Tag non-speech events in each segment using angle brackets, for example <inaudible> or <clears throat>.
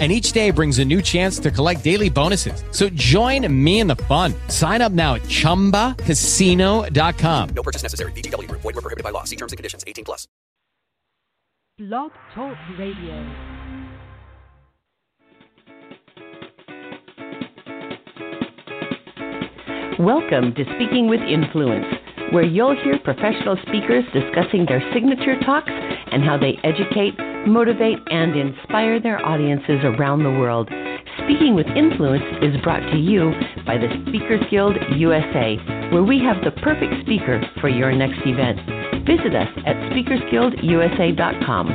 and each day brings a new chance to collect daily bonuses. So join me in the fun. Sign up now at ChumbaCasino.com. No purchase necessary. VGW. Void were prohibited by law. See terms and conditions. 18 plus. Blog Talk Radio. Welcome to Speaking with Influence, where you'll hear professional speakers discussing their signature talks and how they educate motivate, and inspire their audiences around the world. Speaking with Influence is brought to you by the Speakers Guild USA, where we have the perfect speaker for your next event. Visit us at speakersguildusa.com.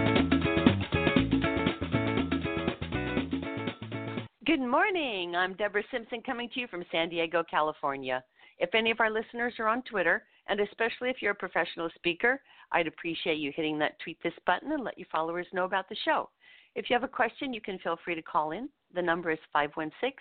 Good morning. I'm Debra Simpson coming to you from San Diego, California. If any of our listeners are on Twitter, and especially if you're a professional speaker, I'd appreciate you hitting that tweet this button and let your followers know about the show. If you have a question, you can feel free to call in. The number is 516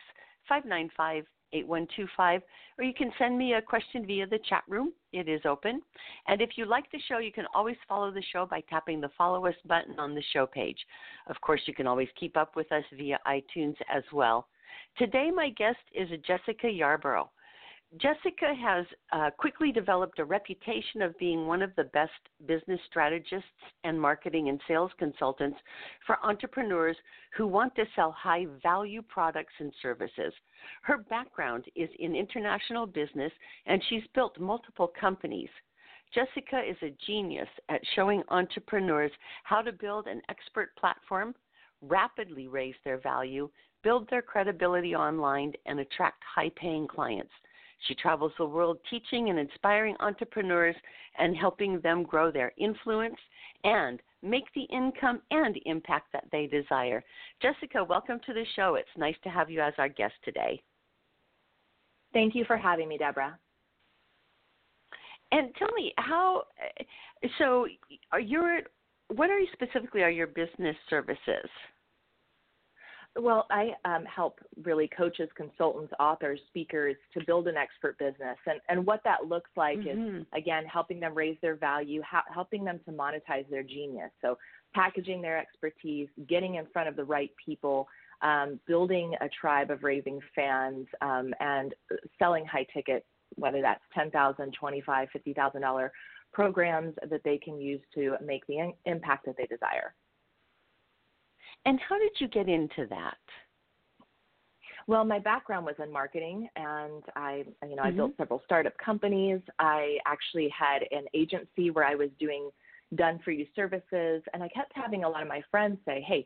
595 8125, or you can send me a question via the chat room. It is open. And if you like the show, you can always follow the show by tapping the follow us button on the show page. Of course, you can always keep up with us via iTunes as well. Today, my guest is Jessica Yarbrough. Jessica has uh, quickly developed a reputation of being one of the best business strategists and marketing and sales consultants for entrepreneurs who want to sell high value products and services. Her background is in international business and she's built multiple companies. Jessica is a genius at showing entrepreneurs how to build an expert platform, rapidly raise their value, build their credibility online, and attract high paying clients. She travels the world teaching and inspiring entrepreneurs and helping them grow their influence and make the income and impact that they desire. Jessica, welcome to the show. It's nice to have you as our guest today. Thank you for having me, Debra. And tell me how so are your what are you specifically are your business services? Well, I um, help really coaches, consultants, authors, speakers to build an expert business. And, and what that looks like mm-hmm. is, again, helping them raise their value, ha- helping them to monetize their genius. So, packaging their expertise, getting in front of the right people, um, building a tribe of raving fans, um, and selling high ticket, whether that's $10,000, $25,000, $50,000 programs that they can use to make the in- impact that they desire. And how did you get into that? Well, my background was in marketing, and I, you know, mm-hmm. I built mm-hmm. several startup companies. I actually had an agency where I was doing done for you services, and I kept having a lot of my friends say, "Hey,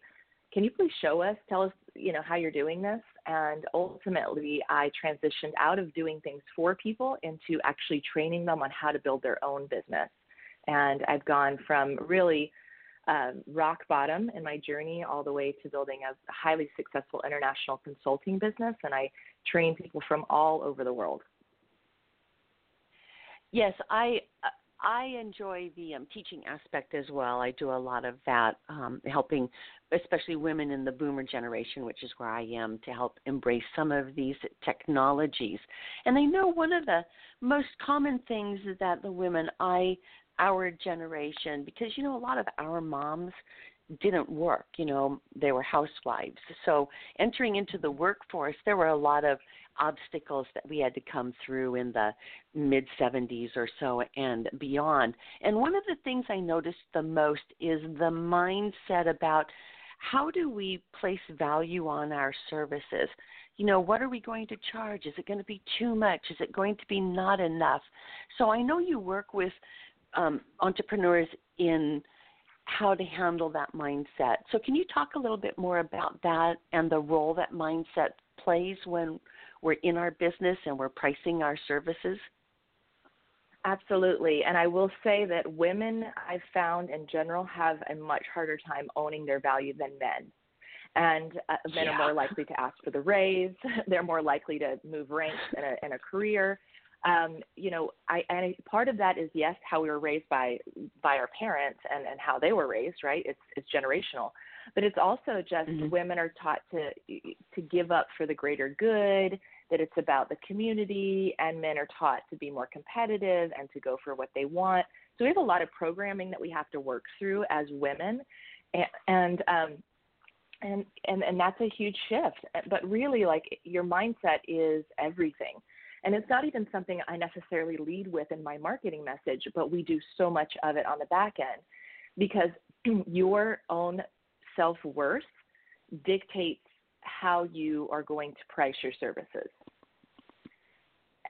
can you please show us, tell us, you know, how you're doing this?" And ultimately, I transitioned out of doing things for people into actually training them on how to build their own business. And I've gone from really um, rock bottom in my journey all the way to building a highly successful international consulting business, and I train people from all over the world. Yes, I I enjoy the um, teaching aspect as well. I do a lot of that, um, helping especially women in the boomer generation, which is where I am, to help embrace some of these technologies. And I know one of the most common things that the women I our generation because you know a lot of our moms didn't work you know they were housewives. So entering into the workforce there were a lot of obstacles that we had to come through in the mid 70s or so and beyond. And one of the things i noticed the most is the mindset about how do we place value on our services? You know what are we going to charge? Is it going to be too much? Is it going to be not enough? So i know you work with um, entrepreneurs in how to handle that mindset. So, can you talk a little bit more about that and the role that mindset plays when we're in our business and we're pricing our services? Absolutely. And I will say that women, I've found in general, have a much harder time owning their value than men. And uh, men yeah. are more likely to ask for the raise, <laughs> they're more likely to move ranks in a, in a career um, you know, I and part of that is yes, how we were raised by by our parents and and how they were raised, right? It's it's generational, but it's also just Mhm. women are taught to to give up for the greater good, that it's about the community, and men are taught to be more competitive and to go for what they want. So we have a lot of programming that we have to work through as women, and and um, and and and that's a huge shift. But really, like your mindset is everything. And it's not even something I necessarily lead with in my marketing message, but we do so much of it on the back end because <clears throat> your own self worth dictates how you are going to price your services.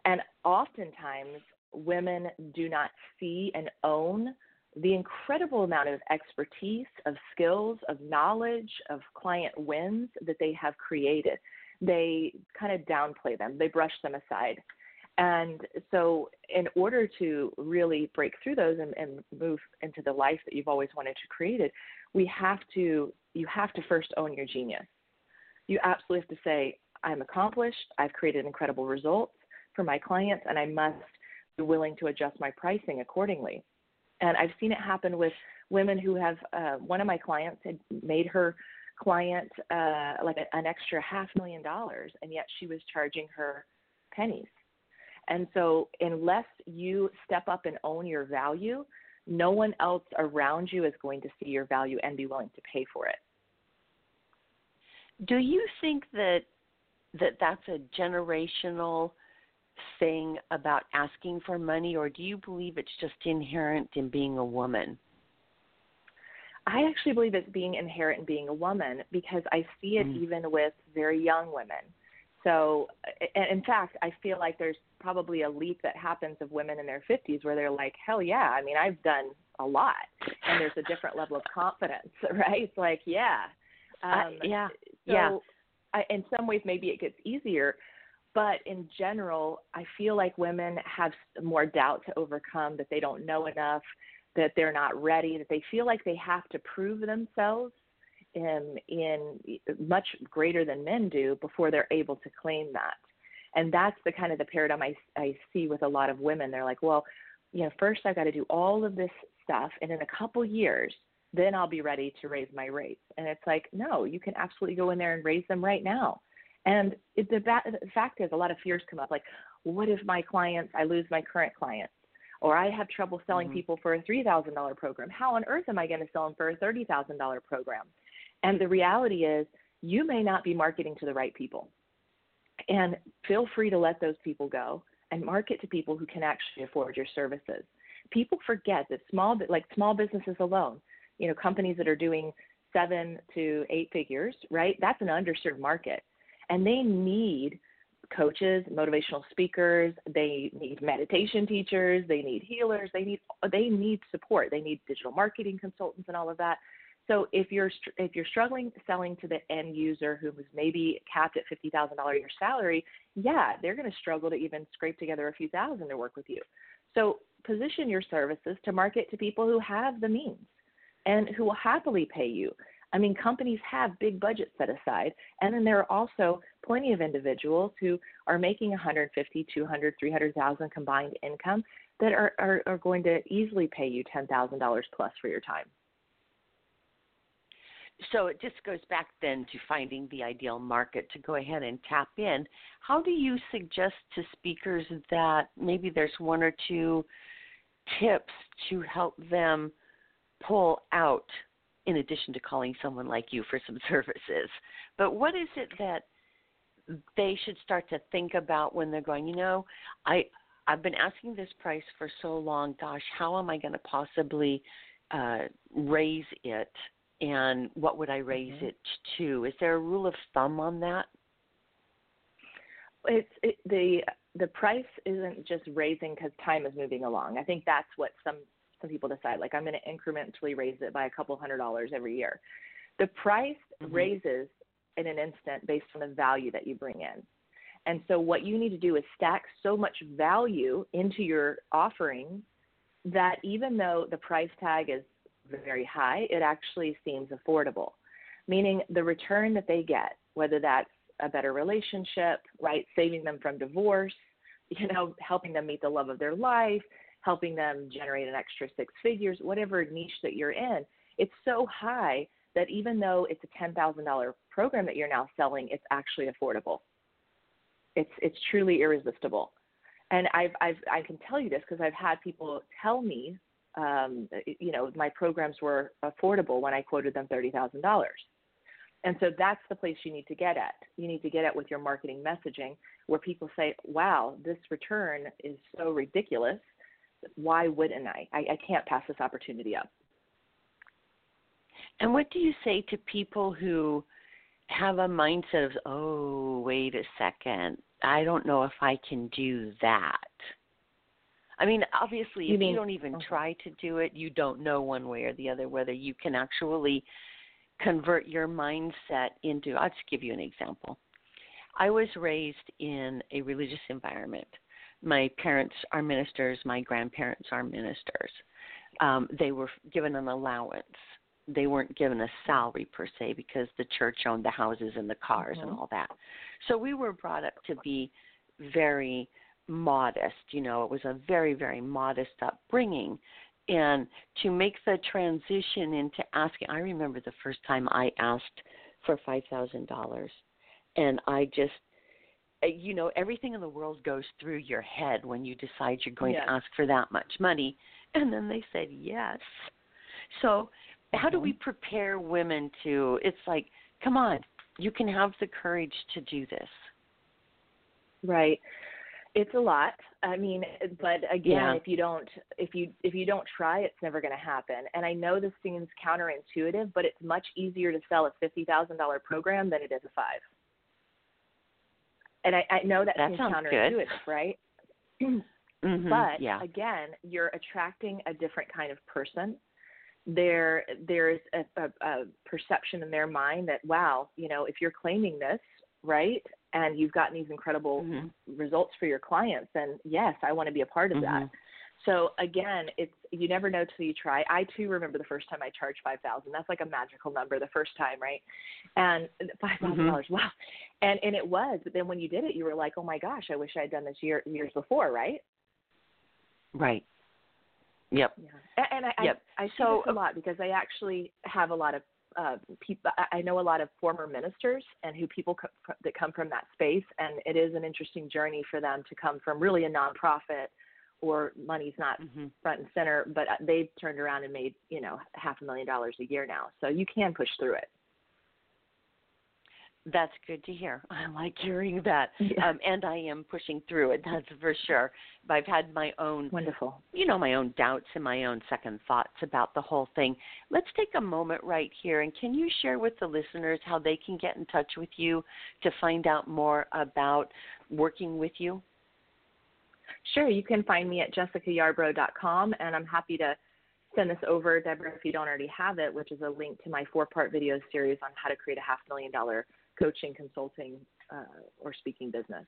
And oftentimes, women do not see and own the incredible amount of expertise, of skills, of knowledge, of client wins that they have created. They kind of downplay them, they brush them aside. And so, in order to really break through those and, and move into the life that you've always wanted to create, it, we have to, you have to first own your genius. You absolutely have to say, I'm accomplished, I've created incredible results for my clients, and I must be willing to adjust my pricing accordingly. And I've seen it happen with women who have, uh, one of my clients had made her client uh, like a, an extra half million dollars, and yet she was charging her pennies. And so, unless you step up and own your value, no one else around you is going to see your value and be willing to pay for it. Do you think that that that's a generational thing about asking for money, or do you believe it's just inherent in being a woman? I actually believe it's being inherent in being a woman because I see it Mm. even with very young women. So, in fact, I feel like there's probably a leap that happens of women in their 50s where they're like, hell yeah, I mean, I've done a lot. And there's a different level of confidence, <laughs> right? It's like, yeah. Um, yeah, so yeah. I, in some ways, maybe it gets easier. But in general, I feel like women have more doubt to overcome that they don't know enough, that they're not ready, that they feel like they have to prove themselves in, in much greater than men do before they're able to claim that. And that's the kind of the paradigm I, I see with a lot of women. They're like, well, you know, first I've got to do all of this stuff, and in a couple years, then I'll be ready to raise my rates. And it's like, no, you can absolutely go in there and raise them right now. And it, the, the fact is, a lot of fears come up like, what if my clients, I lose my current clients? Or I have trouble selling Mhm. people for a $3,000 program. How on earth am I going to sell them for a $30,000 program? And the reality is, you may not be marketing to the right people. And feel free to let those people go and market to people who can actually afford your services. People forget that small, like small businesses alone, you know, companies that are doing seven to eight figures, right? That's an underserved market. And they need coaches, motivational speakers, they need meditation teachers, they need healers, they need they need support. They need digital marketing consultants and all of that. So if you're if you're struggling selling to the end user who was maybe capped at fifty thousand dollars your salary, yeah, they're going to struggle to even scrape together a few thousand to work with you. So position your services to market to people who have the means and who will happily pay you. I mean, companies have big budgets set aside, and then there are also plenty of individuals who are making 150, 200, 300,000 combined income that are, are, are going to easily pay you $10,000 plus for your time. So it just goes back then to finding the ideal market to go ahead and tap in. How do you suggest to speakers that maybe there's one or two tips to help them pull out, in addition to calling someone like you for some <laughs> services? But what is it that they should start to think about when they're going, you know, I I've been asking this price for so long. Gosh, how am I going to possibly uh, raise it? and what would I raise mm-hmm. it to? Is there a rule of thumb on that? It's it, the the price isn't just raising because time is moving along. I think that's what some some people decide. Like I'm going to incrementally raise it by a couple hundred dollars every year. The price Mm-hmm. raises in an instant based on the value that you bring in. And so what you need to do is stack so much value into your offering that even though the price tag is very high, it actually seems affordable. Meaning the return that they get, whether that's a better relationship, right, saving them from divorce, you know, helping them meet the love of their life, helping them generate an extra six figures, whatever niche that you're in, it's so high that even though it's a $10,000 program that you're now selling, it's actually affordable. It's it's truly irresistible. And I've, I've I can tell you this because I've had people tell me, um, you know, my programs were affordable when I quoted them thirty thousand dollars. And so that's the place you need to get at. You need to get at with your marketing messaging where people say, wow, this return is so ridiculous. Why wouldn't I? I, I can't pass this opportunity up. And what do you say to people who have a mindset of, oh, wait a second, I don't know if I can do that? I mean, obviously, You if mean- you don't even okay. try to do it, you don't know one way or the other whether you can actually convert your mindset into. I'll just give you an example. I was raised in a religious environment. My parents are ministers, my grandparents are ministers. Um, they were given an allowance. They weren't given a salary per se because the church owned the houses and the cars and Mhm. all that. So we were brought up to be very modest. You know, it was a very, very modest upbringing. And to make the transition into asking, I remember the first time I asked for $5,000 and I just, you know, everything in the world goes through your head when you decide you're going Yes. to ask for that much money. <laughs> And then they said yes. So, how do Mhm. we prepare women to? It's like, come on, you can have the courage to do this. Right. It's a lot. I mean, but again, Yeah. if you don't if you if you don't try, it's never going to happen. And I know this seems counterintuitive, but it's much easier to sell a $50,000 program than it is a 5. And I, I know that, That seems sounds good. counterintuitive, right? <clears throat> <clears throat> Mm-hmm. but yeah. again, you're attracting a different kind of person. There, there's a, a, a perception in their mind that wow, you know, if you're claiming this, right, and you've gotten these incredible Mhm. results for your clients, then yes, I want to be a part of that. So again, it's you never know till you try. I too remember the first time I charged five thousand. That's like a magical number the first time, right? And five thousand dollars, wow. And and it was, but then when you did it, you were like, oh my gosh, I wish I had done this year years before, right? Right. Yep. Yeah. A- And I Yep. I, I see So, this a lot because I actually have a lot of uh, people. I I know a lot of former ministers and who people co- that come from that space, and it is an interesting journey for them to come from really a nonprofit or money's not hmm front and center, but uh, they've turned around and made you know half a million dollars a year now. So you can push through it. That's good to hear. <laughs> I like hearing that. Yeah. Um, and I am pushing through it, that's for sure. But I've had my own Wonderful. you know, my own doubts and my own second thoughts about the whole thing. Let's take a moment right here and can you share with the listeners how they can get in touch with you to find out more about working with you? Sure, you can find me at jessicayarbrough.com, and I'm happy to send this over, Debra, if you don't already have it, which is a link to my four-part video series on how to create a half million dollar coaching, consulting, uh, or speaking business.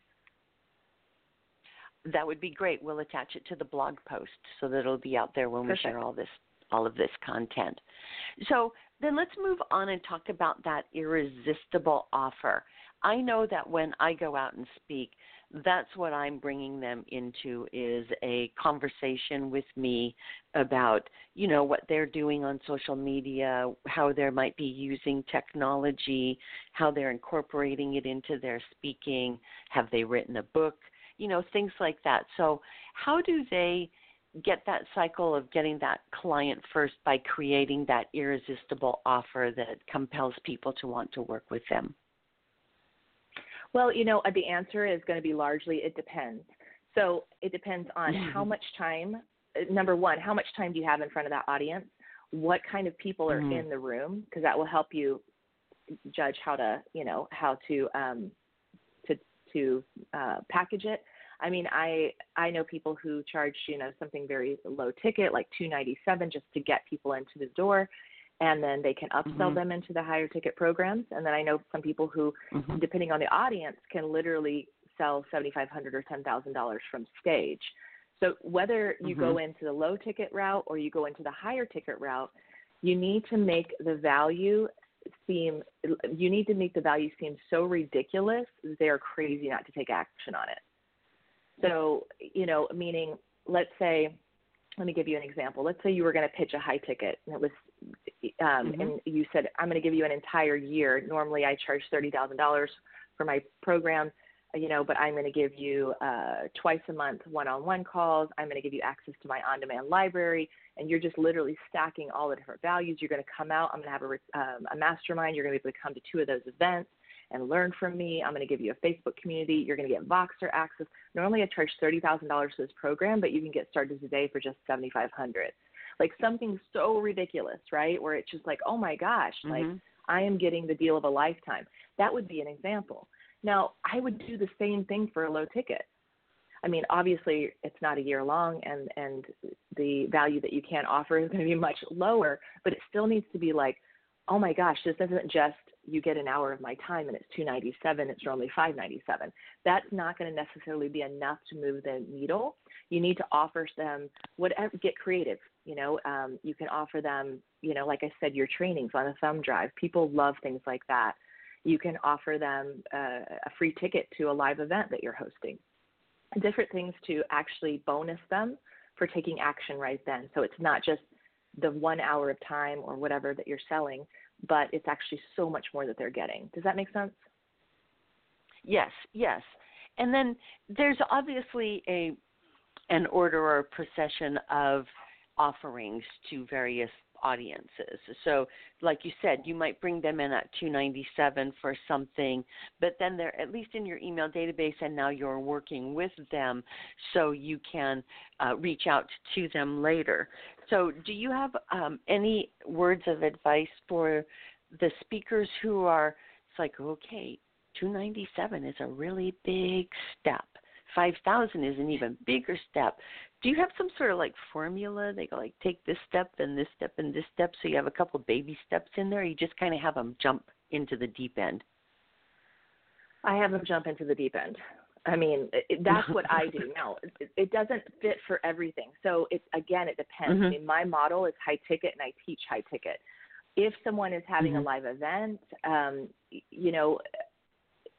That would be great. We'll attach it to the blog post so that it'll be out there when we share all this all of this content. So then let's move on and talk about that irresistible offer. I know that when I go out and speak, that's what I'm bringing them into is a conversation with me about, you know, what they're doing on social media, how they might be using technology, how they're incorporating it into their speaking, have they written a book, you know, things like that. So, how do they get that cycle of getting that client first by creating that irresistible offer that compels people to want to work with them? Well, you know, uh, the answer is going to be largely it depends. So it depends on how much time, uh, number one, how much time do you have in front of that audience? What kind of people are Mhm. in the room? Because that will help you judge how to, you know, how to, um, to, to uh, package it. I mean, I I know people who charge you know something very low ticket, like two ninety seven, just to get people into the door, and then they can upsell Mhm. them into the higher ticket programs. And then I know some people who Mhm. depending on the audience, can literally sell seventy five hundred or ten thousand dollars from stage. So whether you go into the low ticket route or you go into the higher ticket route, you need to make the value seem you need to make the value seem so ridiculous they're crazy not to take action on it. So, you know, meaning, let's say, let me give you an example. Let's say you were going to pitch a high ticket, and it was, um, Mhm. and you said, "I'm going to give you an entire year. Normally, I charge thirty thousand dollars for my program, uh, you know, but I'm going to give you uh, twice a month one-on-one calls. I'm going to give you access to my on-demand library, and you're just literally stacking all the different values. You're going to come out. I'm going to have a, um, a mastermind. You're going to be able to come to two of those events and learn from me. I'm going to give you a Facebook community. You're going to get Voxer access. Normally, I charge thirty thousand dollars for this program, but you can get started today for just seventy five hundred. Like something so ridiculous, right? Where it's just like, oh my gosh, like Mhm. I am getting the deal of a lifetime. That would be an example. Now, I would do the same thing for a low ticket. I mean, obviously, it's not a year long, and and the value that you can offer is going to be much lower. But it still needs to be like, oh my gosh, this isn't just you get an hour of my time and it's two ninety seven. It's only five ninety seven. That's not going to necessarily be enough to move the needle. You need to offer them whatever. Get creative. You know, um, you can offer them. You know, like I said, your trainings on a thumb drive. People love things like that. You can offer them uh, a free ticket to a live event that you're hosting different things to actually bonus them for taking action right then. So it's not just the one hour of time or whatever that you're selling, but it's actually so much more that they're getting. Does that make sense? Yes, yes. And then there's obviously a an order or procession of offerings to various audiences. So, like you said, you might bring them in at 297 for something, but then they're at least in your email database, and now you're working with them, so you can uh, reach out to them later. So, do you have um, any words of advice for the speakers who are? It's like, okay, 297 is a really big step. 5,000 is an even bigger step. Do you have some sort of like formula? They go like take this step, and this step, and this step, so you have a couple baby steps in there. you just kind of have them jump into the deep end. I have them jump into the deep end. I mean, it, that's what I do now. It, it doesn't fit for everything. So it's again, it depends. Mhm. I mean, my model is high ticket, and I teach high ticket. If someone is having a Mhm. live event, um, you know,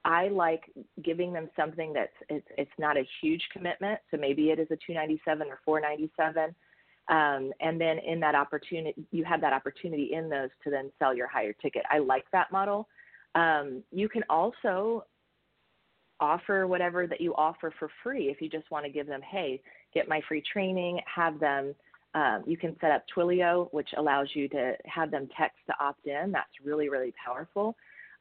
I like giving them something that's it's it's not a huge commitment. So maybe it is a 297 or 497. Um, and then in that opportunity, you have that opportunity in those to then sell your higher ticket. I like that model. Um, you can also offer whatever that you offer for free if you just want to give them, hey, get my free training, have them. Um, you can set up Twilio, which allows you to have them text to opt in. That's really, really powerful.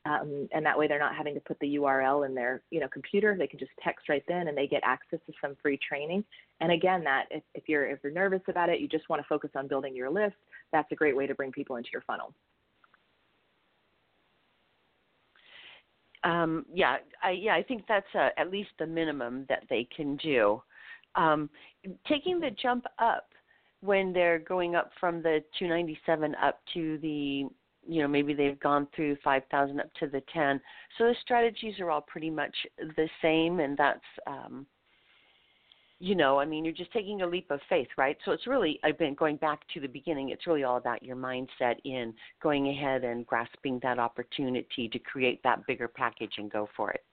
Um, and that way they're not having to put the URL in their you know computer. They can just text right then, and they get access to some free training. And again, that if, if you're if you're nervous about it, you just want to focus on building your list. That's a great way to bring people into your funnel. Um, yeah, I, yeah, I think that's uh at least the minimum that they can do. Um, taking the jump up when they're going up from the 297 up to the, you know, maybe they've gone through 5,000 up to the 10. So the strategies are all pretty much the same, and that's, um, you know, I mean, you're just taking a leap of faith, right? So it's really, I've been going back to the beginning. It's really all about your mindset in going ahead and grasping that opportunity to create that bigger package and go for it.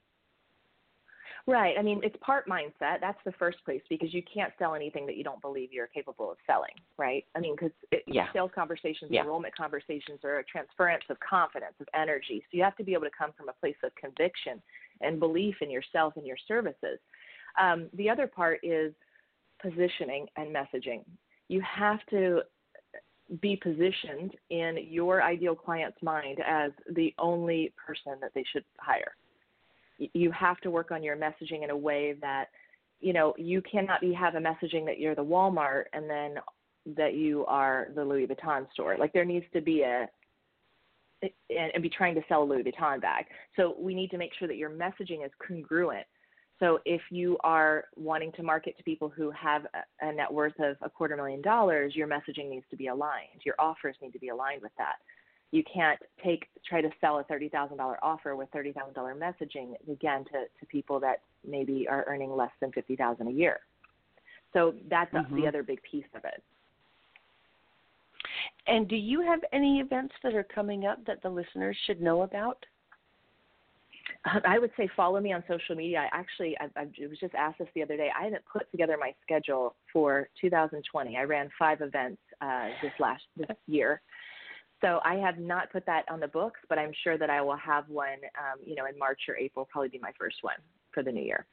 Right. I mean, it's part mindset. That's the first place because you can't sell anything that you don't believe you're capable of selling, right? I mean, because Yeah. sales conversations, Yeah. enrollment conversations are a transference of confidence, of energy. So you have to be able to come from a place of conviction and belief in yourself and your services. Um, the other part is positioning and messaging. You have to be positioned in your ideal client's mind as the only person that they should hire you have to work on your messaging in a way that you know you cannot be have a messaging that you're the Walmart and then that you are the Louis Vuitton store. Like there needs to be a and, and be trying to sell a Louis Vuitton bag. So we need to make sure that your messaging is congruent. So if you are wanting to market to people who have a, a net worth of a quarter million dollars, your messaging needs to be aligned. Your offers need to be aligned with that you can't take try to sell a thirty thousand dollar offer with thirty thousand dollar messaging again to, to people that maybe are earning less than fifty thousand a year. So that's Mhm. the other big piece of it. And do you have any events that are coming up that the listeners should know about? I would say follow me on social media. I actually, I, I was just asked this the other day. I haven't put together my schedule for 2020. I ran five events uh, this last this year, so I have not put that on the books. But I'm sure that I will have one. Um, you know, in March or April, probably be my first one for the new year.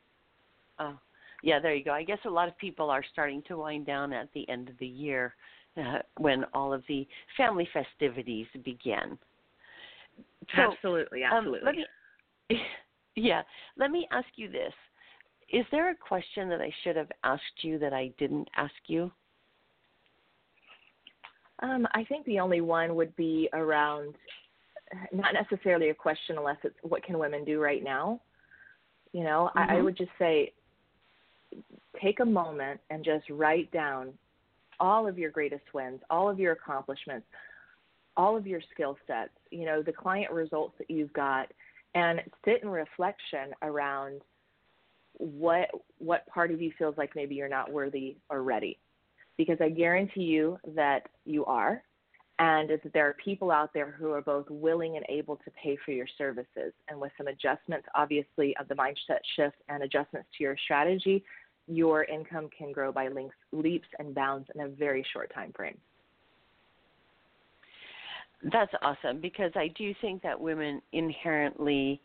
Oh, yeah, there you go. I guess a lot of people are starting to wind down at the end of the year uh, <laughs> when all of the family festivities begin. So, absolutely, absolutely. Um, let me <laughs> yeah. Let me ask you this. Is there a question that I should have asked you that I didn't ask you? Um, I think the only one would be around not necessarily a question unless it's what can women do right now. You know, mm-hmm. I, I mm-hmm. would just say take a moment and just write down all of your greatest wins, all of your accomplishments, all of your skill sets, you know, the client results that you've got, and sit in reflection around what what part of you feels like maybe you're not worthy or ready because i guarantee you that you are and that there are people out there who are both willing and able to pay for your services. And with some adjustments obviously of the mindset shift and adjustments to your strategy your income can grow by links, leaps and bounds in a very short time frame. That's awesome because I do think that women inherently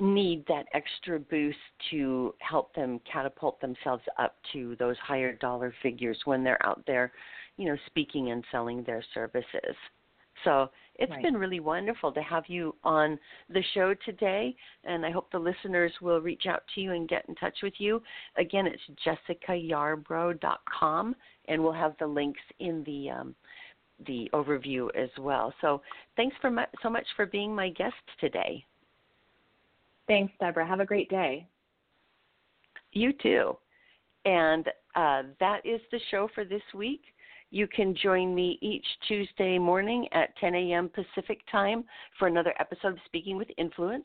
need that extra boost to help them catapult themselves up to those higher dollar figures when they're out there, you know, speaking and selling their services. So it's right. been really wonderful to have you on the show today, and I hope the listeners will reach out to you and get in touch with you. Again, it's jessicayarbrough.com, and we'll have the links in the um, the overview as well. So thanks for mu- so much for being my guest today. Thanks, Debra. Have a great day. You too. And uh, that is the show for this week. You can join me each Tuesday morning at 10 a.m. Pacific time for another episode of Speaking with Influence.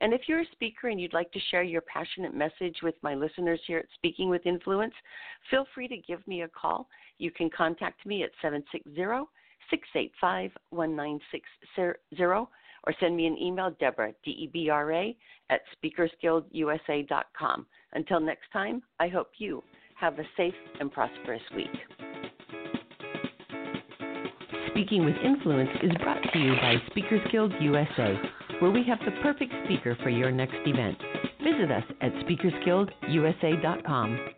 And if you're a speaker and you'd like to share your passionate message with my listeners here at Speaking with Influence, feel free to give me a call. You can contact me at 760 685 1960 or send me an email, Debra, D E B R A, at speakersguildusa.com. Until next time, I hope you have a safe and prosperous week. Speaking with Influence is brought to you by Speakers Guild USA, where we have the perfect speaker for your next event. Visit us at speakersguildusa.com.